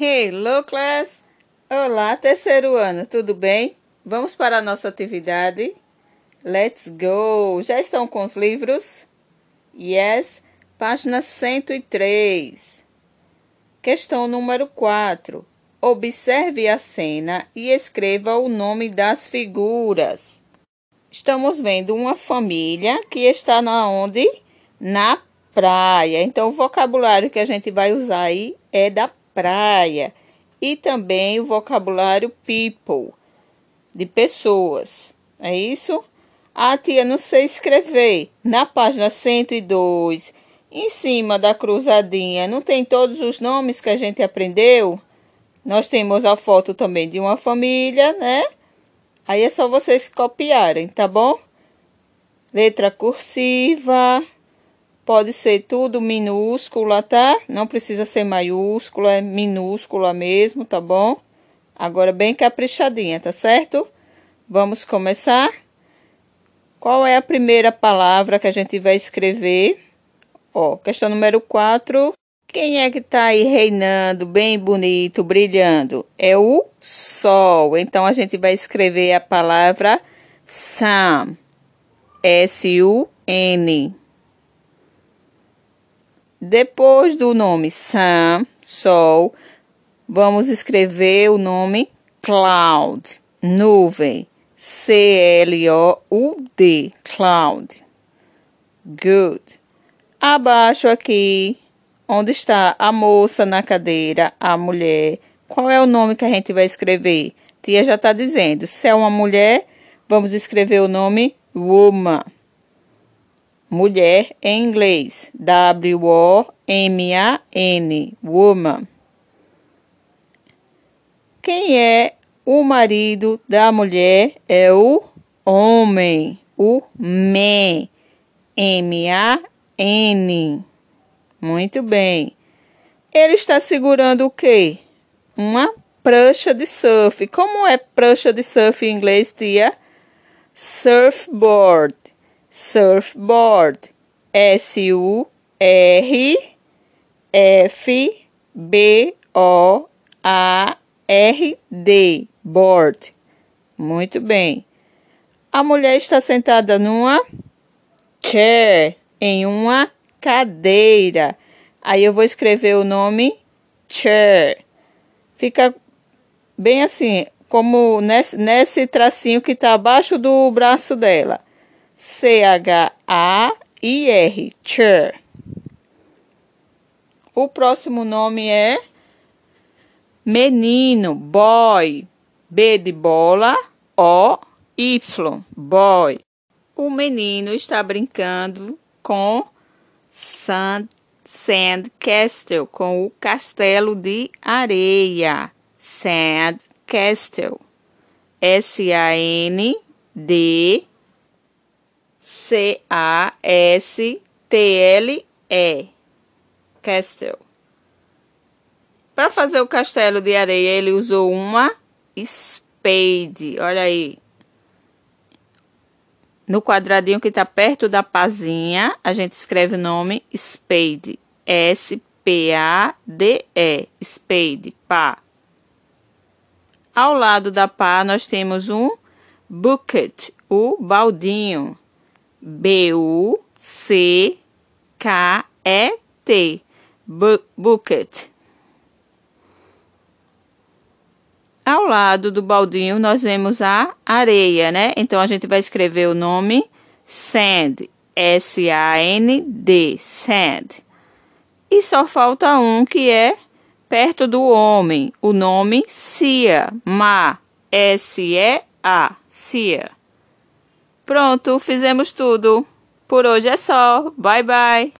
Hello, class! Olá, terceiro ano, tudo bem? Vamos para a nossa atividade? Let's go! Já estão com os livros? Yes, página 103. Questão número 4. Observe a cena e escreva o nome das figuras. Estamos vendo uma família que está na onde? Na praia. Então, o vocabulário que a gente vai usar aí é da praia. E também o vocabulário people, de pessoas. É isso? Ah, tia, não sei escrever. Na página 102, em cima da cruzadinha, não tem todos os nomes que a gente aprendeu? Nós temos a foto também de uma família, né? Aí é só vocês copiarem, tá bom? Letra cursiva. Pode ser tudo minúscula, tá? Não precisa ser maiúscula, é minúscula mesmo, tá bom? Agora bem caprichadinha, tá certo? Vamos começar? Qual é a primeira palavra que a gente vai escrever? Ó, questão número 4. Quem é que tá aí reinando, bem bonito, brilhando? É o sol. Então a gente vai escrever a palavra sun. S-U-N. Depois do nome sun, sol, vamos escrever o nome cloud, nuvem. C-L-O-U-D, cloud. Good. Abaixo aqui, onde está a moça na cadeira, a mulher. Qual é o nome que a gente vai escrever? Tia já está dizendo. Se é uma mulher, vamos escrever o nome woman mulher em inglês. W-O-M-A-N, woman. Quem é o marido da mulher? É o homem, o man. M-A-N. Muito bem. Ele está segurando o quê? Uma prancha de surf. Como é prancha de surf em inglês, tia? Surfboard surfboard. S-U-R-F-B-O-A-R-D. Board. Muito bem. A mulher está sentada numa chair, em uma cadeira. Aí eu vou escrever o nome chair. Fica bem assim, como nesse, nesse tracinho que está abaixo do braço dela. C-H-A-I-R, chair. O próximo nome é menino, boy, B de bola, O, Y, boy. O menino está brincando com sand, sand castle, com o castelo de areia. Sand castle. S-A-N-D C-A-S-T-L-E. Castle. Para fazer o castelo de areia, ele usou uma spade. Olha aí. No quadradinho que está perto da pazinha, a gente escreve o nome spade. S-P-A-D-E. Spade. Pá. Ao lado da pá, nós temos um bucket, o baldinho. B-U-C-K-E-T. Bucket. Ao lado do baldinho, nós vemos a areia, né? Então, a gente vai escrever o nome sand. S-A-N-D. Sand. E só falta um que é perto do homem. O nome Cia. Ma. S-E-A. Cia. Pronto, fizemos tudo. Por hoje é só. Bye bye.